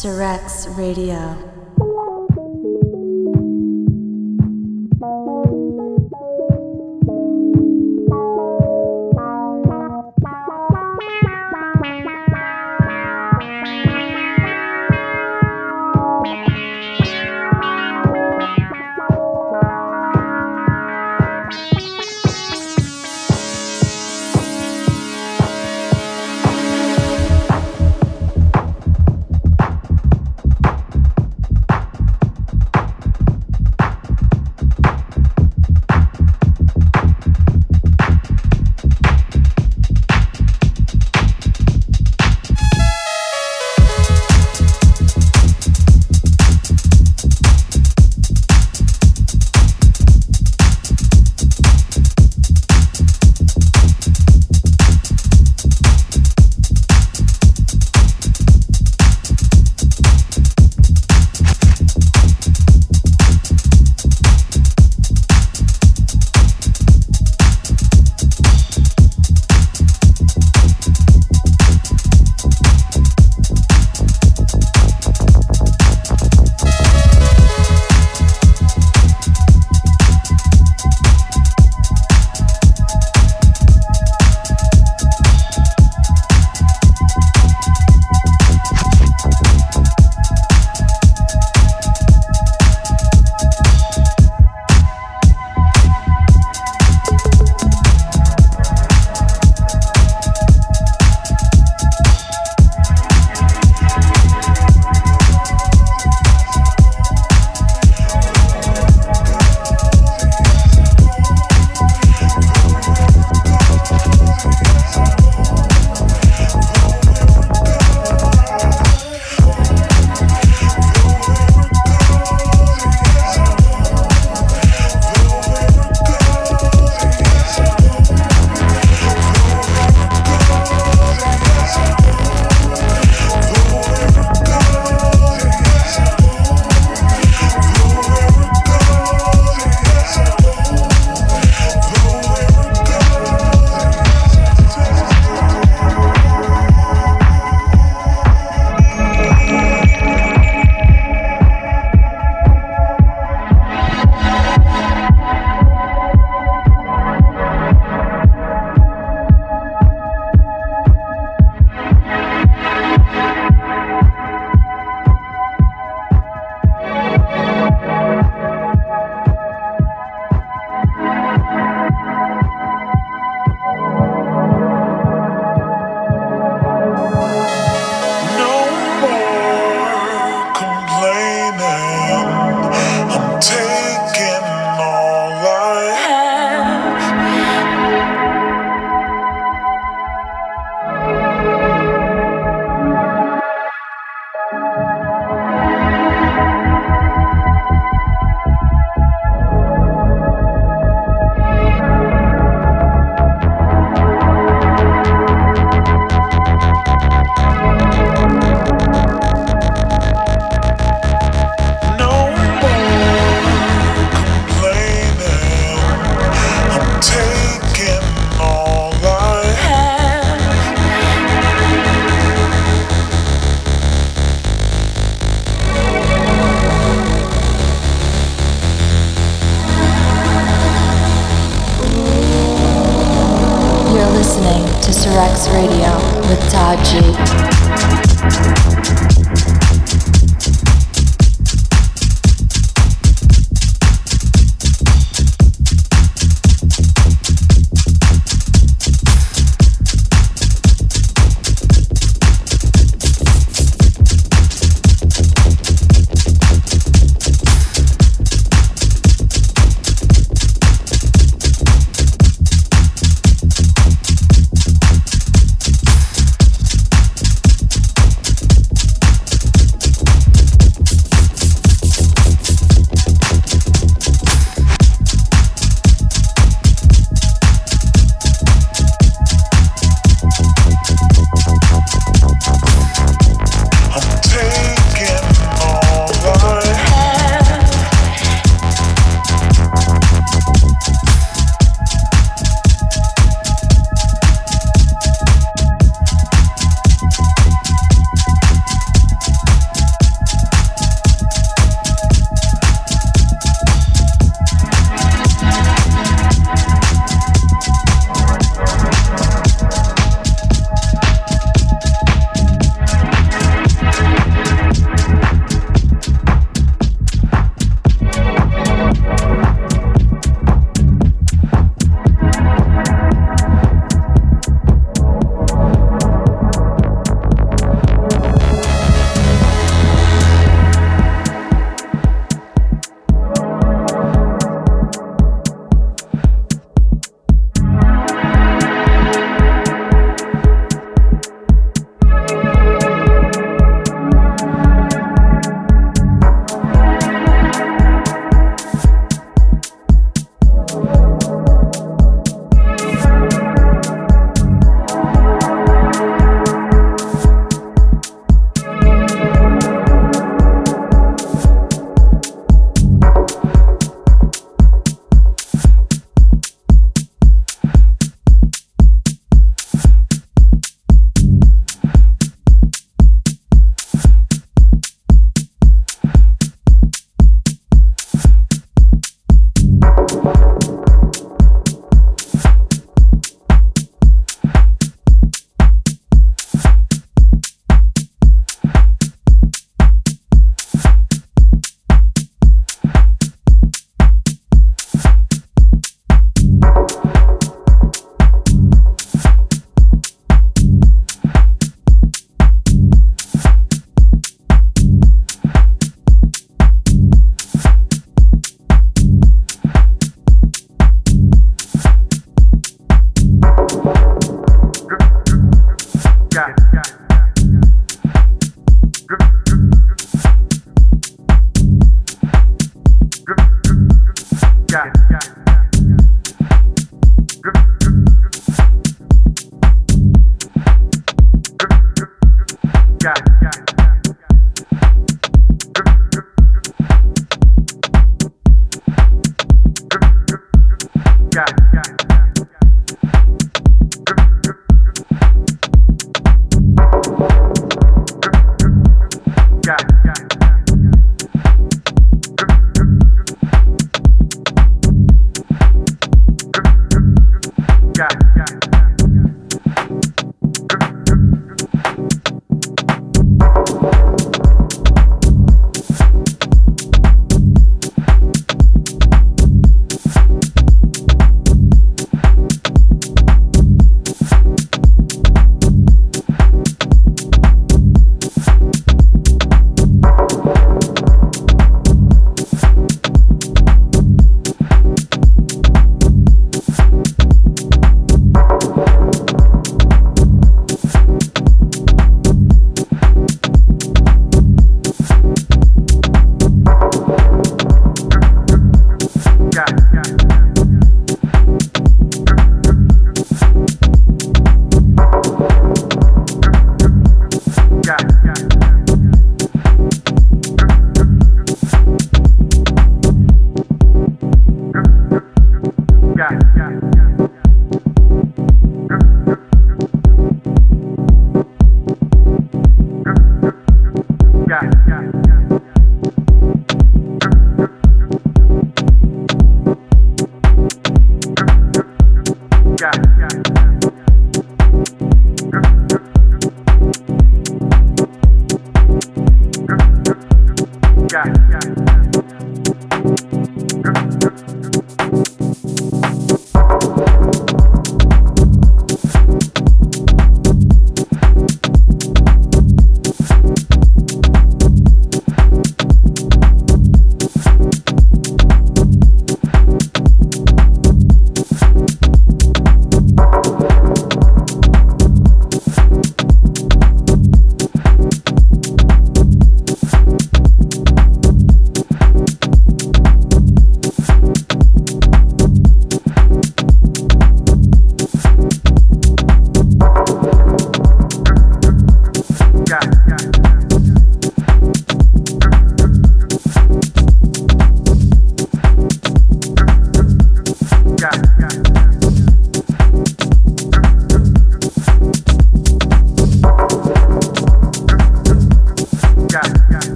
Cerecs Radio.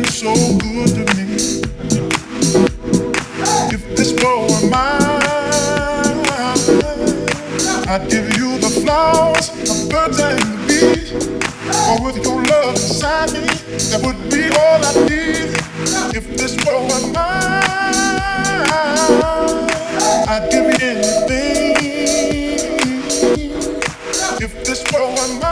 so good to me. If this were mine, I'd give you the flowers, the birds and the bees. Or with your love beside me, that would be all I need. If this world were mine, I'd give you anything. If this were mine.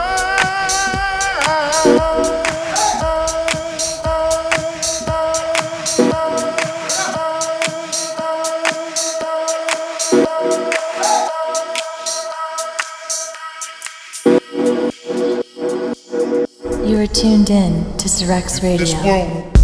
Tuned in to Cerecs Radio.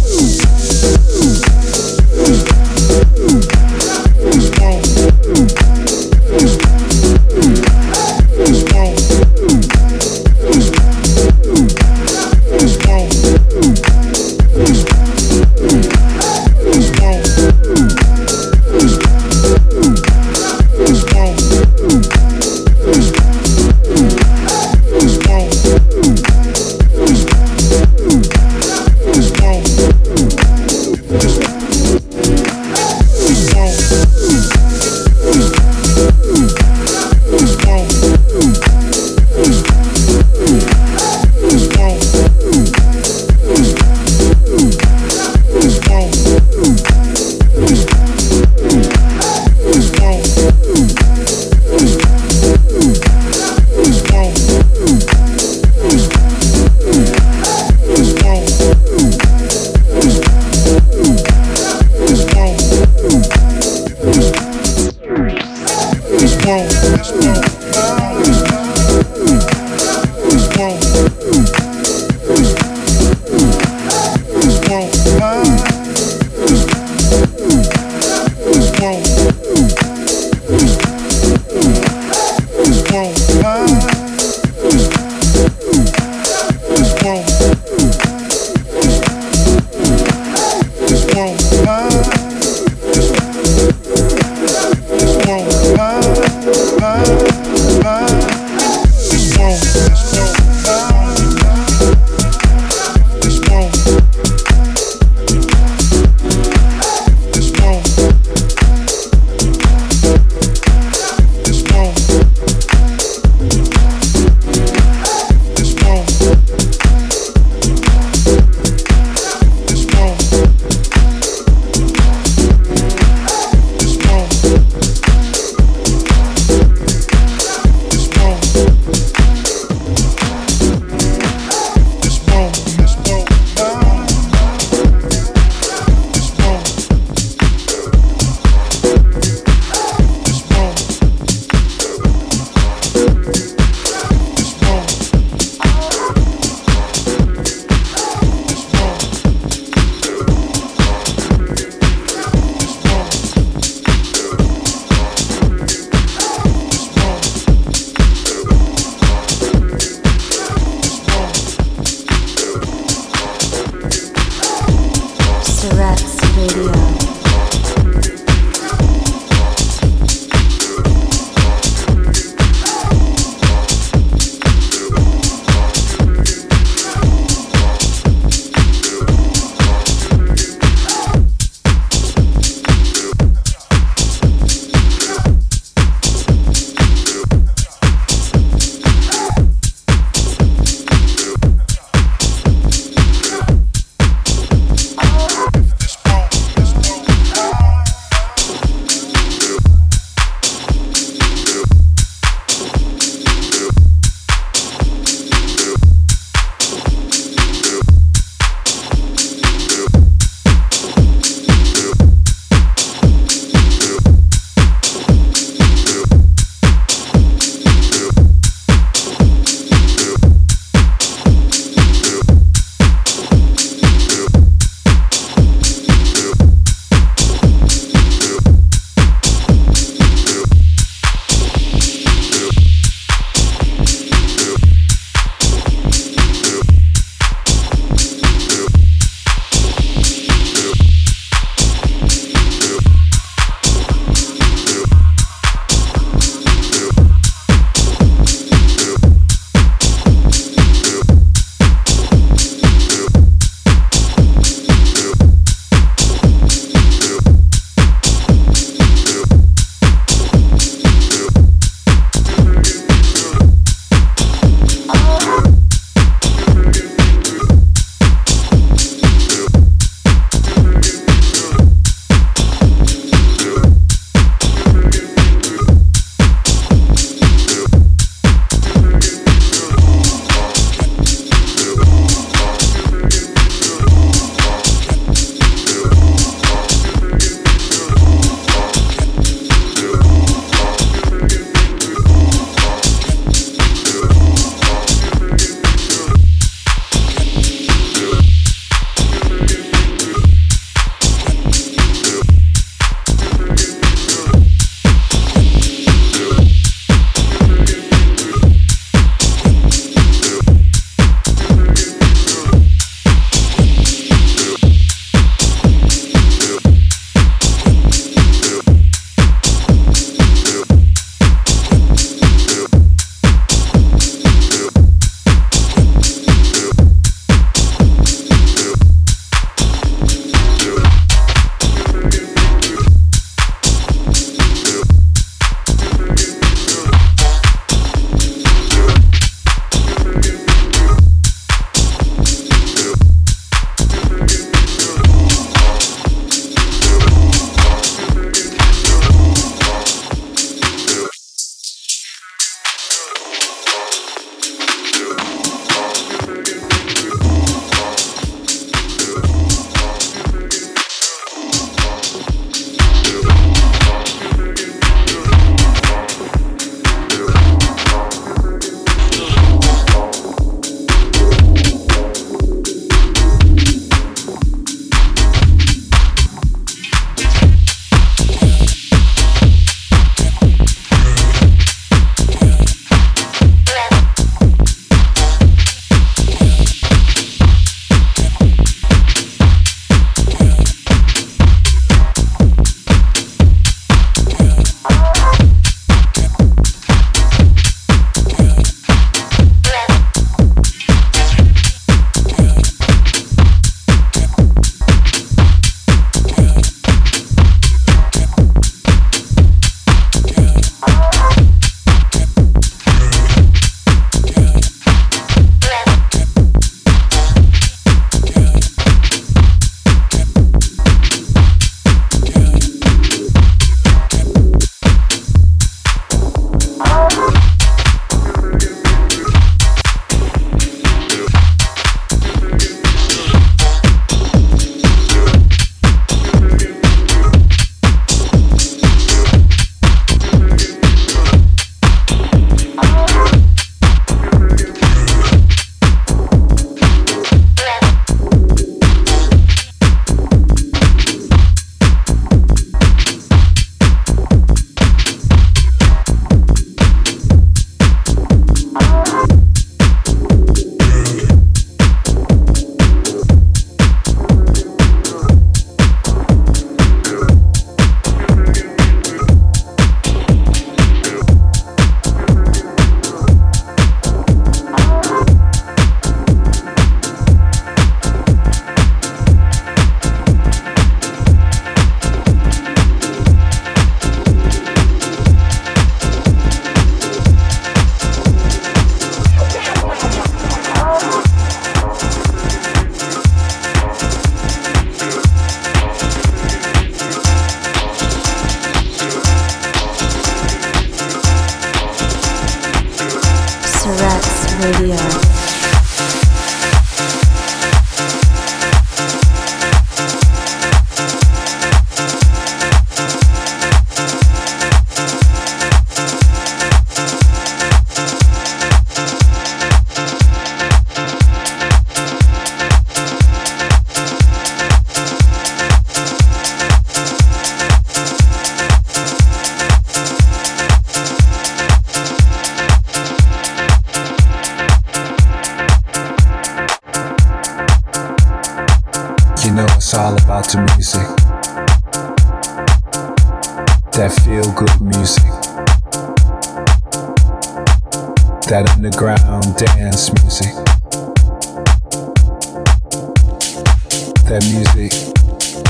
That music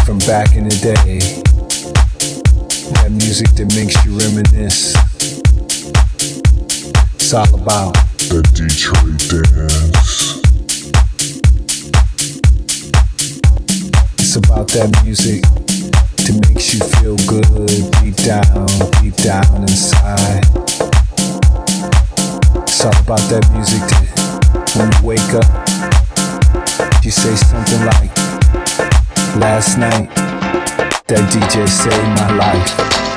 from back in the day. That music that makes you reminisce. It's all about the Detroit dance. It's about that music that makes you feel good deep down, deep down inside. It's all about that music that when you wake up, you say something like, Last night, that DJ saved my life.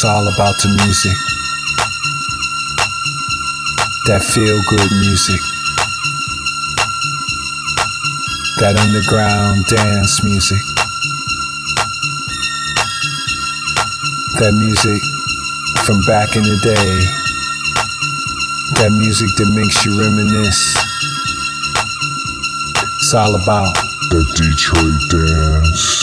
It's all about the music. That feel good music. That underground dance music. That music from back in the day. That music that makes you reminisce. It's all about the Detroit dance.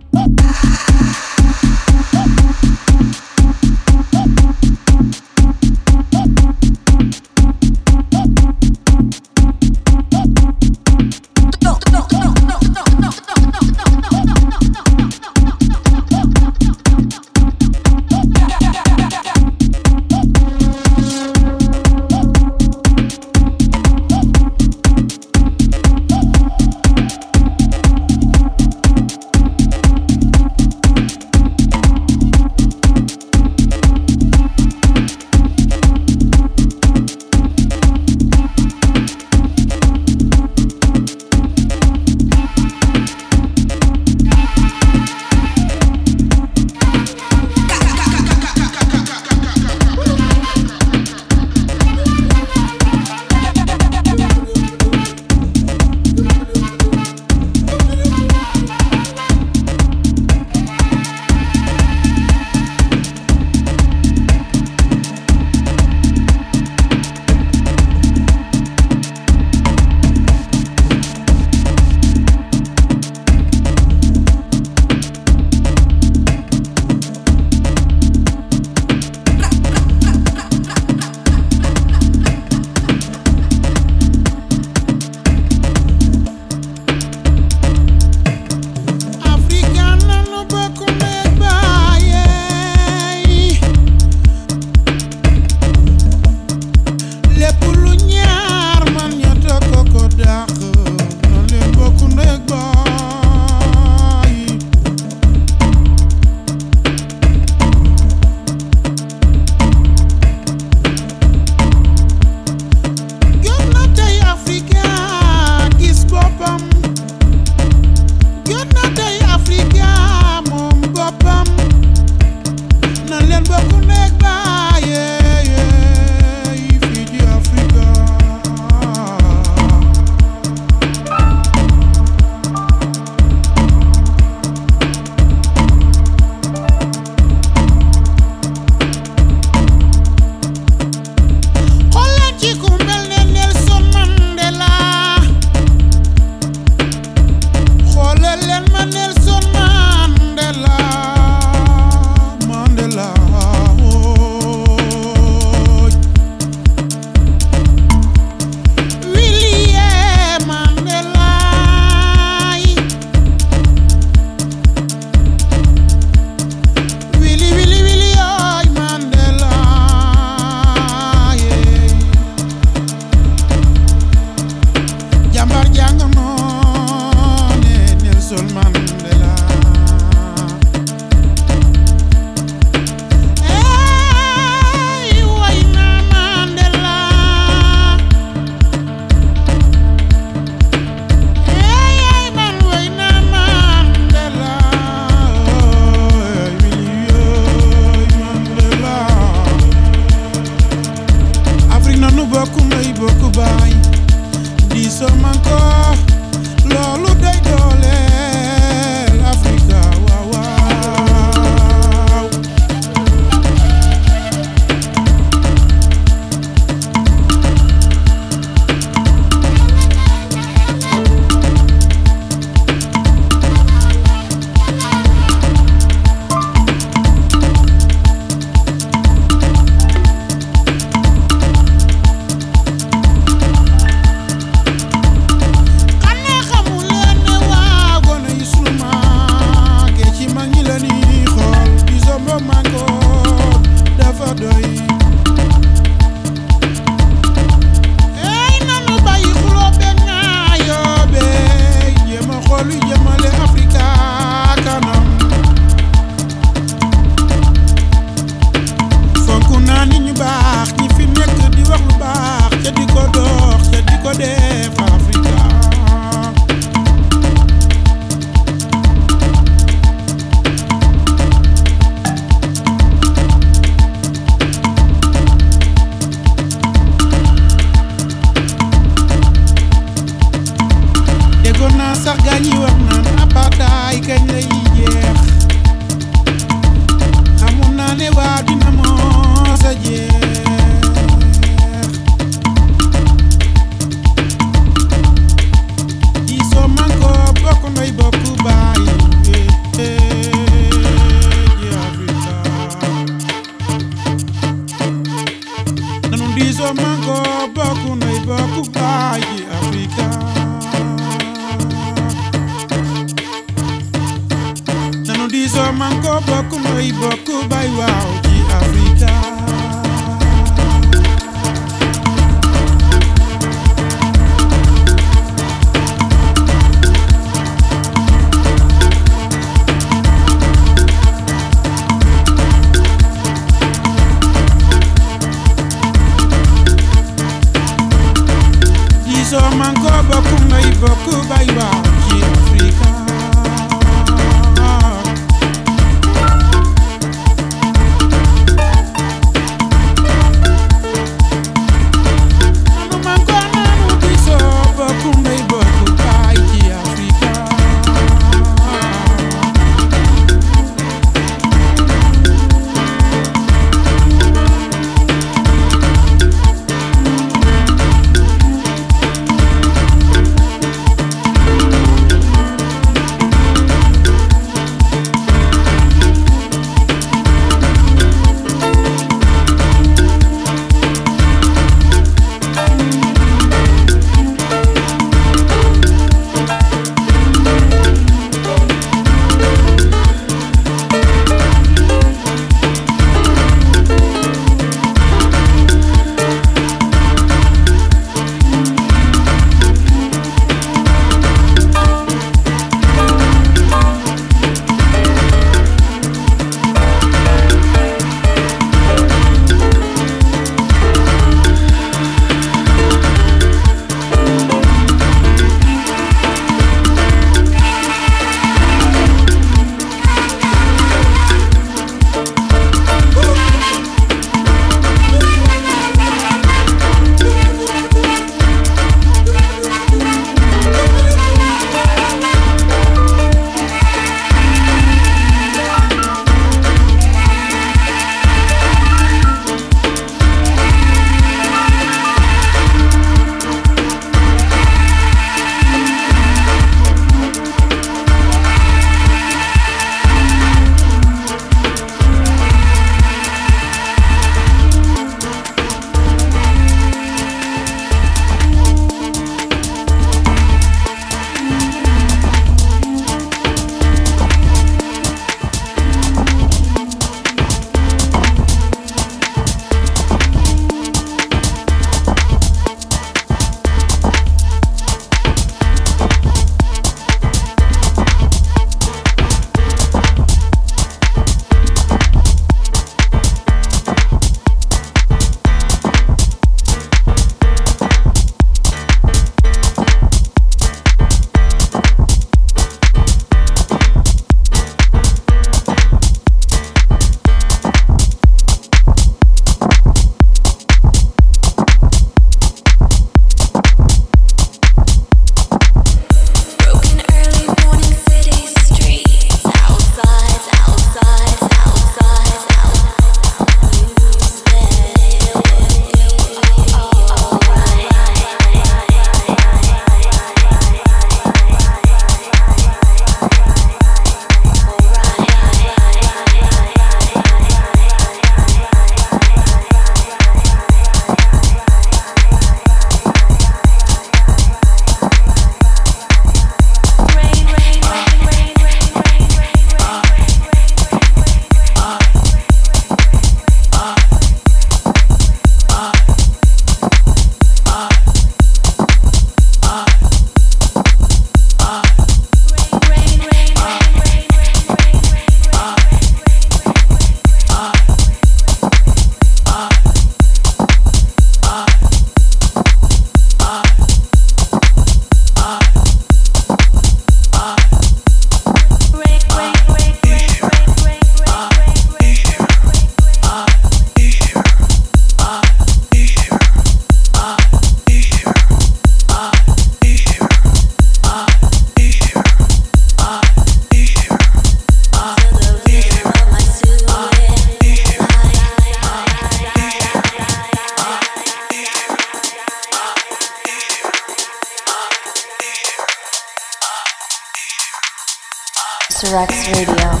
Deluxe Radio.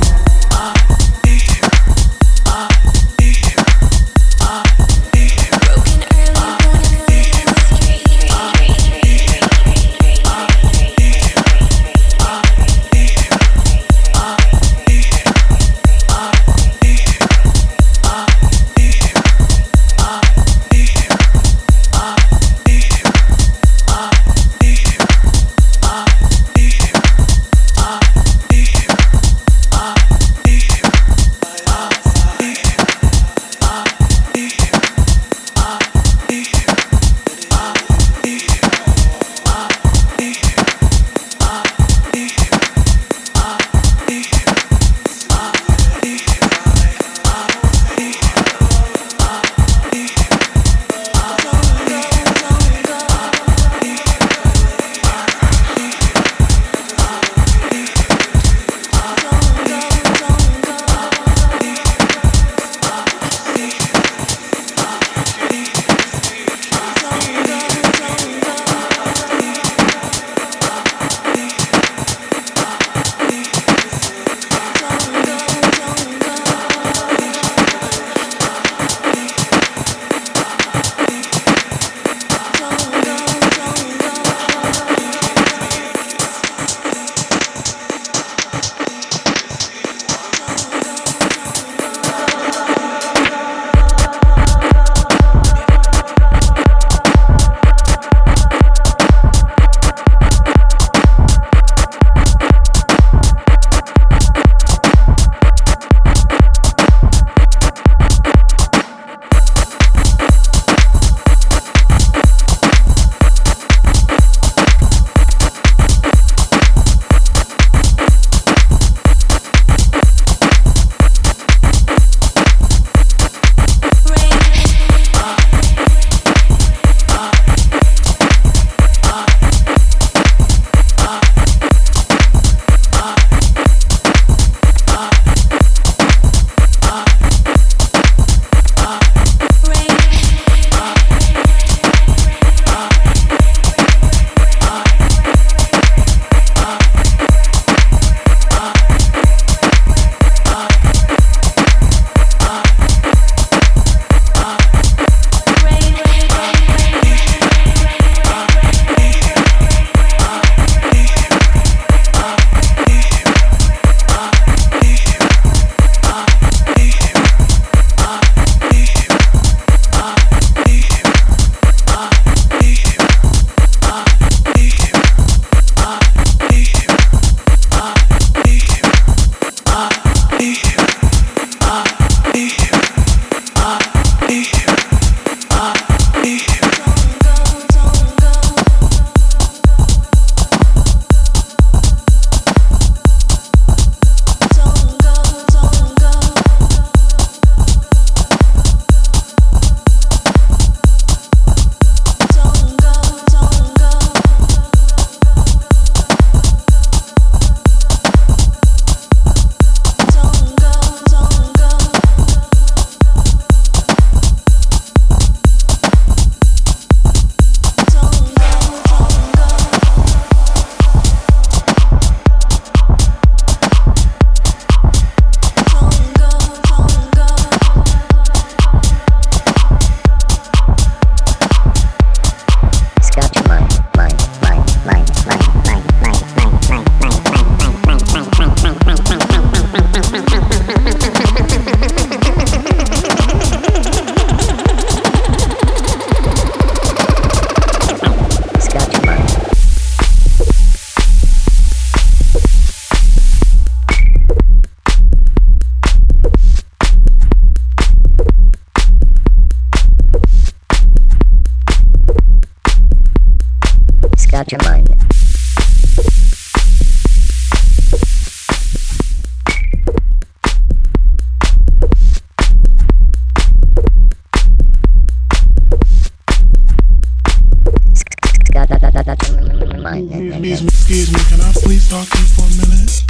Excuse me, excuse me, can I please talk to you for a minute?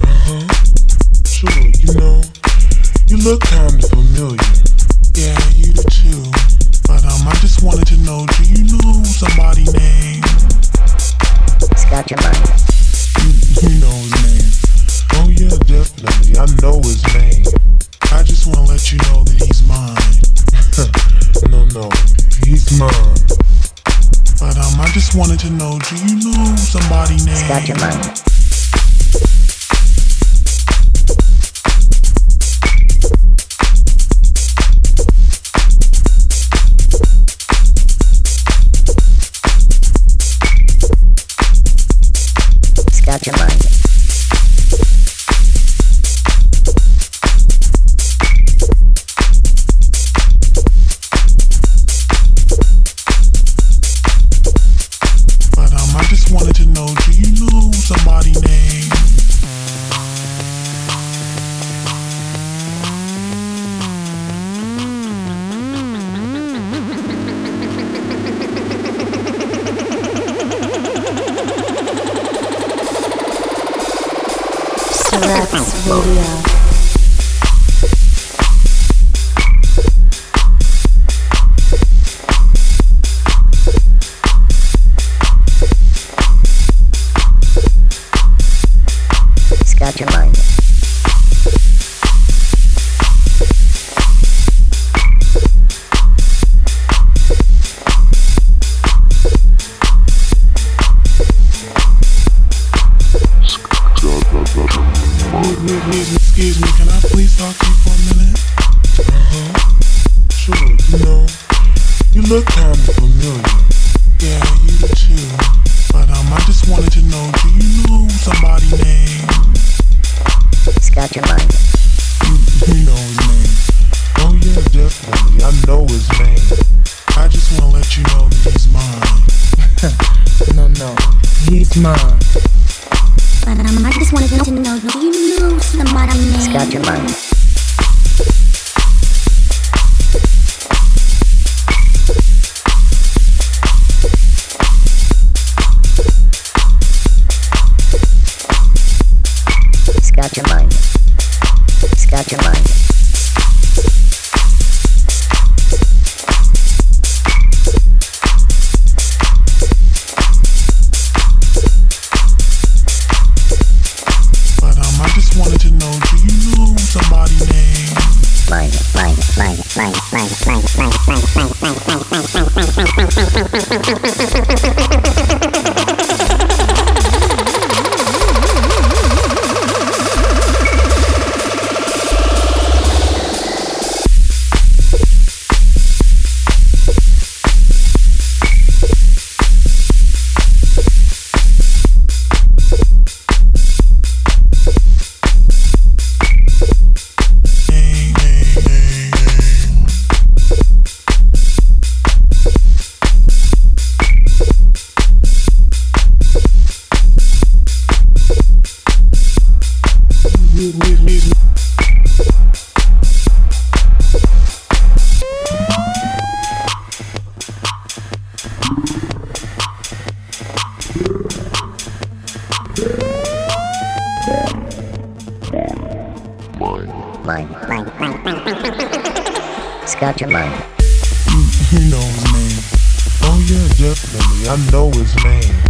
Uh huh. Sure, you know, you look kind of got your money. out your mind. He knows me. Oh yeah, definitely. I know his name.